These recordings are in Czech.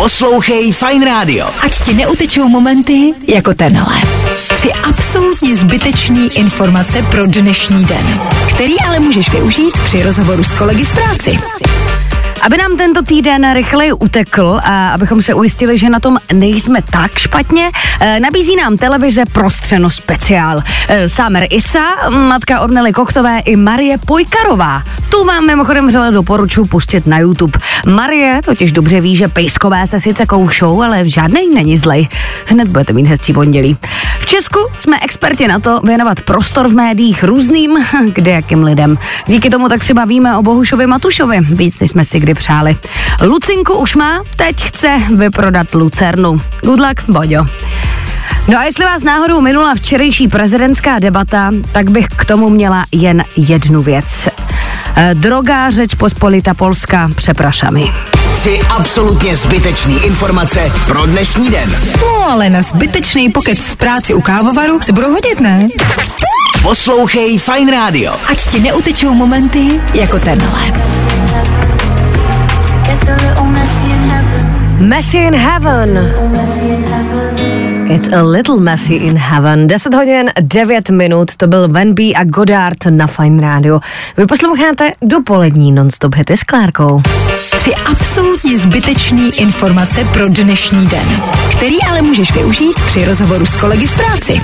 Poslouchej Fine Radio. Ať ti neutečou momenty jako tenhle. Tři absolutně zbytečný informace pro dnešní den, který ale můžeš využít při rozhovoru s kolegy v práci. Aby nám tento týden rychleji utekl a abychom se ujistili, že na tom nejsme tak špatně, eh, nabízí nám televize Prostřeno speciál. Eh, Sámer Isa, matka Ornely Kochtové i Marie Pojkarová. Tu vám mimochodem vřele doporučuji pustit na YouTube. Marie totiž dobře ví, že pejskové se sice koušou, ale žádnej není zlej. Hned budete mít hezčí pondělí. V Česku jsme experti na to věnovat prostor v médiích různým, kde jakým lidem. Díky tomu tak třeba víme o Bohušovi Matušovi, víc než jsme si kdy přáli. Lucinku už má, teď chce vyprodat Lucernu. Good luck, Boďo. No a jestli vás náhodou minula včerejší prezidentská debata, tak bych k tomu měla jen jednu věc. Eh, Droga řeč pospolita Polska přeprašami. Tři absolutně zbytečný informace pro dnešní den. No ale na zbytečný pokec v práci u kávovaru se budou hodit, ne? Poslouchej Fine Radio. Ať ti neutečou momenty jako tenhle. Messy in heaven. It's a little messy in heaven. 10 hodin, 9 minut, to byl Van B a Godard na Fine Radio. Vy posloucháte dopolední non-stop hity s Klárkou. Tři absolutně zbytečný informace pro dnešní den, který ale můžeš využít při rozhovoru s kolegy v práci.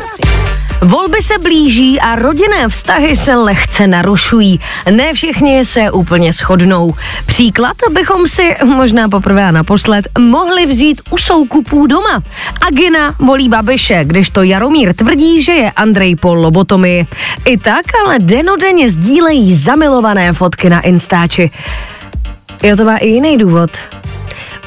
Volby se blíží a rodinné vztahy se lehce narušují. Ne všichni se úplně shodnou. Příklad bychom si možná poprvé a naposled mohli vzít u soukupů doma. Agina volí Babiše, když to Jaromír tvrdí, že je Andrej po lobotomii. I tak ale denodenně sdílejí zamilované fotky na Instači. Jo, to má i jiný důvod.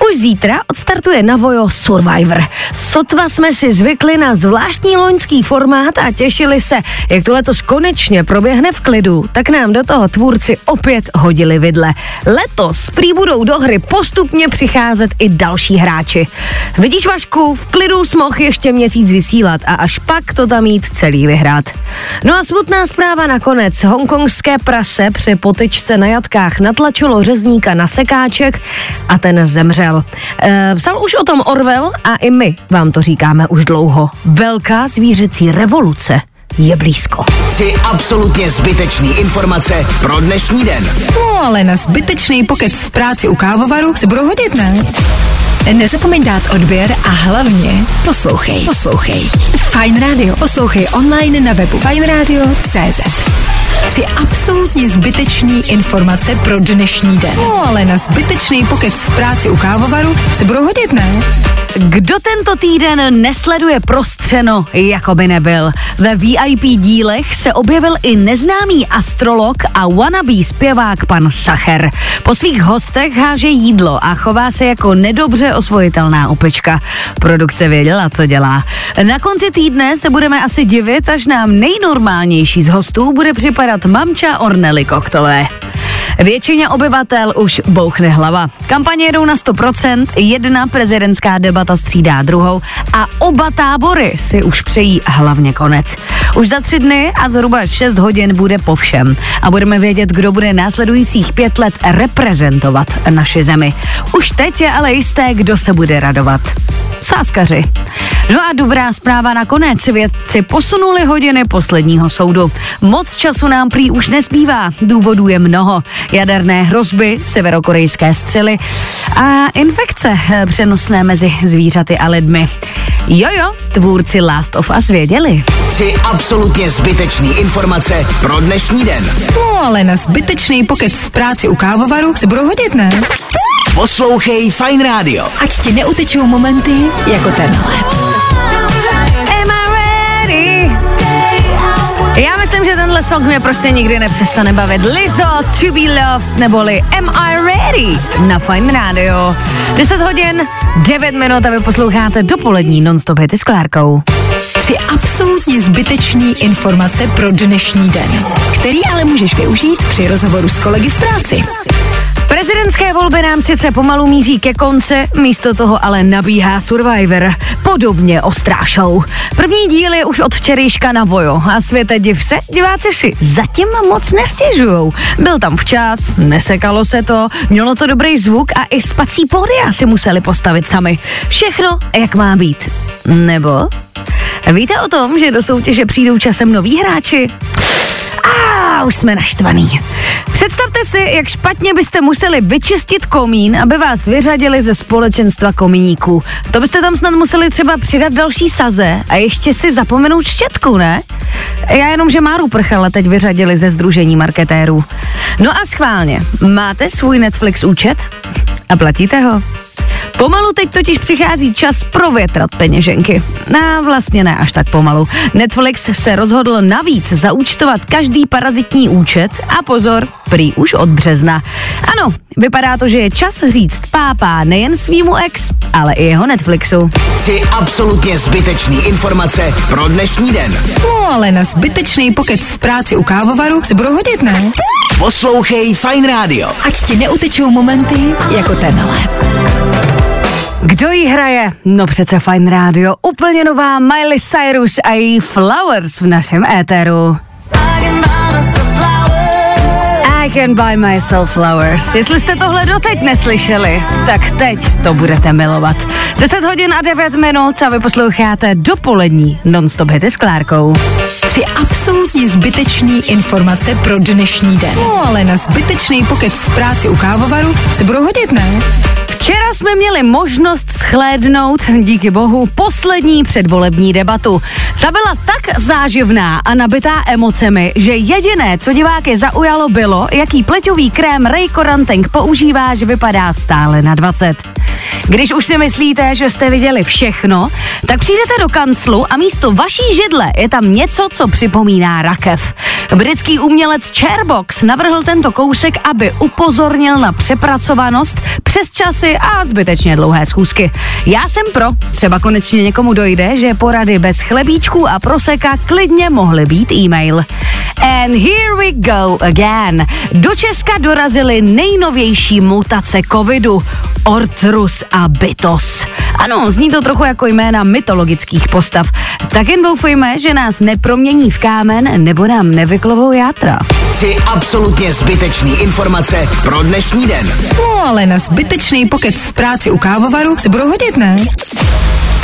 Už zítra odstartuje na Vojo Survivor. Sotva jsme si zvykli na zvláštní loňský formát a těšili se, jak to letos konečně proběhne v klidu, tak nám do toho tvůrci opět hodili vidle. Letos prý budou do hry postupně přicházet i další hráči. Vidíš Vašku, v klidu smoh ještě měsíc vysílat a až pak to tam mít celý vyhrát. No a smutná zpráva nakonec. Hongkongské prase při potyčce na jatkách natlačilo řezníka na sekáček a ten zemřel. E, psal už o tom Orwell a i my vám to říkáme už dlouho. Velká zvířecí revoluce je blízko. Tři absolutně zbytečný informace pro dnešní den. No ale na zbytečný pokec v práci u kávovaru se budou hodit, ne? Nezapomeň dát odběr a hlavně poslouchej. Poslouchej. Fine Radio. Poslouchej online na webu fineradio.cz Tři absolutně zbytečný informace pro dnešní den. No ale na zbytečný pokec v práci u kávovaru se budou hodit, ne? Kdo tento týden nesleduje prostřeno, jako by nebyl? Ve VIP dílech se objevil i neznámý astrolog a wannabe zpěvák pan Sacher. Po svých hostech háže jídlo a chová se jako nedobře osvojitelná opečka. Produkce věděla, co dělá. Na konci týdne se budeme asi divit, až nám nejnormálnější z hostů bude připadat mamča Ornely Koktové. Většině obyvatel už bouchne hlava. Kampaně jedou na 100%, jedna prezidentská debata střídá druhou a oba tábory si už přejí hlavně konec. Už za tři dny a zhruba 6 hodin bude po všem a budeme vědět, kdo bude následujících pět let reprezentovat naši zemi. Už teď je ale jisté, kdo se bude radovat. Sáskaři. No a dobrá zpráva nakonec. Vědci posunuli hodiny posledního soudu. Moc času nám prý už nezbývá. Důvodů je mnoho. Jaderné hrozby, severokorejské střely a infekce eh, přenosné mezi zvířaty a lidmi. Jojo, tvůrci Last of Us věděli. Tři absolutně zbytečný informace pro dnešní den. No ale na zbytečný pokec v práci u kávovaru se budou hodit, ne? Poslouchej Fine Radio. Ať ti neutečou momenty jako tenhle. Am I ready? Já myslím, že tenhle song mě prostě nikdy nepřestane bavit. Lizzo, To Be Loved, neboli Am I Ready? Na Fine Radio. 10 hodin, 9 minut a vy posloucháte dopolední non-stop hity s Klárkou. Tři absolutně zbytečný informace pro dnešní den, který ale můžeš využít při rozhovoru s kolegy v práci. Prezidentské volby nám sice pomalu míří ke konci, místo toho ale nabíhá Survivor. Podobně ostrá show. První díl je už od včerejška na vojo a světe div se, diváci si zatím moc nestěžujou. Byl tam včas, nesekalo se to, mělo to dobrý zvuk a i spací pódia si museli postavit sami. Všechno, jak má být. Nebo? Víte o tom, že do soutěže přijdou časem noví hráči? A už jsme naštvaný. Představte si, jak špatně byste museli vyčistit komín, aby vás vyřadili ze společenstva komíníků. To byste tam snad museli třeba přidat další saze a ještě si zapomenout štětku, ne? Já jenom, že Máru Prchala teď vyřadili ze združení marketérů. No a schválně, máte svůj Netflix účet? A platíte ho? Pomalu teď totiž přichází čas provětrat peněženky. No, vlastně ne až tak pomalu. Netflix se rozhodl navíc zaúčtovat každý parazitní účet a pozor, prý už od března. Ano, vypadá to, že je čas říct pápá nejen svýmu ex, ale i jeho Netflixu. Tři absolutně zbytečný informace pro dnešní den. No ale na zbytečný pokec v práci u kávovaru se budou hodit, ne? Poslouchej Fine Radio. Ať ti neutečou momenty jako tenhle. Kdo jí hraje? No přece Fine Radio. Úplně nová Miley Cyrus a její Flowers v našem éteru. I can buy myself flowers. Jestli jste tohle doteď neslyšeli, tak teď to budete milovat. 10 hodin a 9 minut a vy posloucháte dopolední non-stop hity s Klárkou. Tři absolutně zbytečný informace pro dnešní den. No ale na zbytečný pokec v práci u kávovaru se budou hodit, ne? Včera jsme měli možnost schlédnout, díky bohu, poslední předvolební debatu. Ta byla tak záživná a nabitá emocemi, že jediné, co diváky zaujalo, bylo, jaký pleťový krém Ray Koranteng používá, že vypadá stále na 20. Když už si myslíte, že jste viděli všechno, tak přijdete do kanclu a místo vaší židle je tam něco, co připomíná rakev. Britský umělec Chairbox navrhl tento kousek, aby upozornil na přepracovanost přes časy a zbytečně dlouhé schůzky. Já jsem pro, třeba konečně někomu dojde, že porady bez chlebíčků a proseka klidně mohly být e-mail. And here we go again. Do Česka dorazily nejnovější mutace covidu. Ortrus a Bytos. Ano, zní to trochu jako jména mytologických postav. Tak jen doufejme, že nás nepromění v kámen nebo nám nevyklovou játra. Tři absolutně zbytečný informace pro dnešní den. No ale na zbytečný pokec v práci u kávovaru se budou hodit, ne?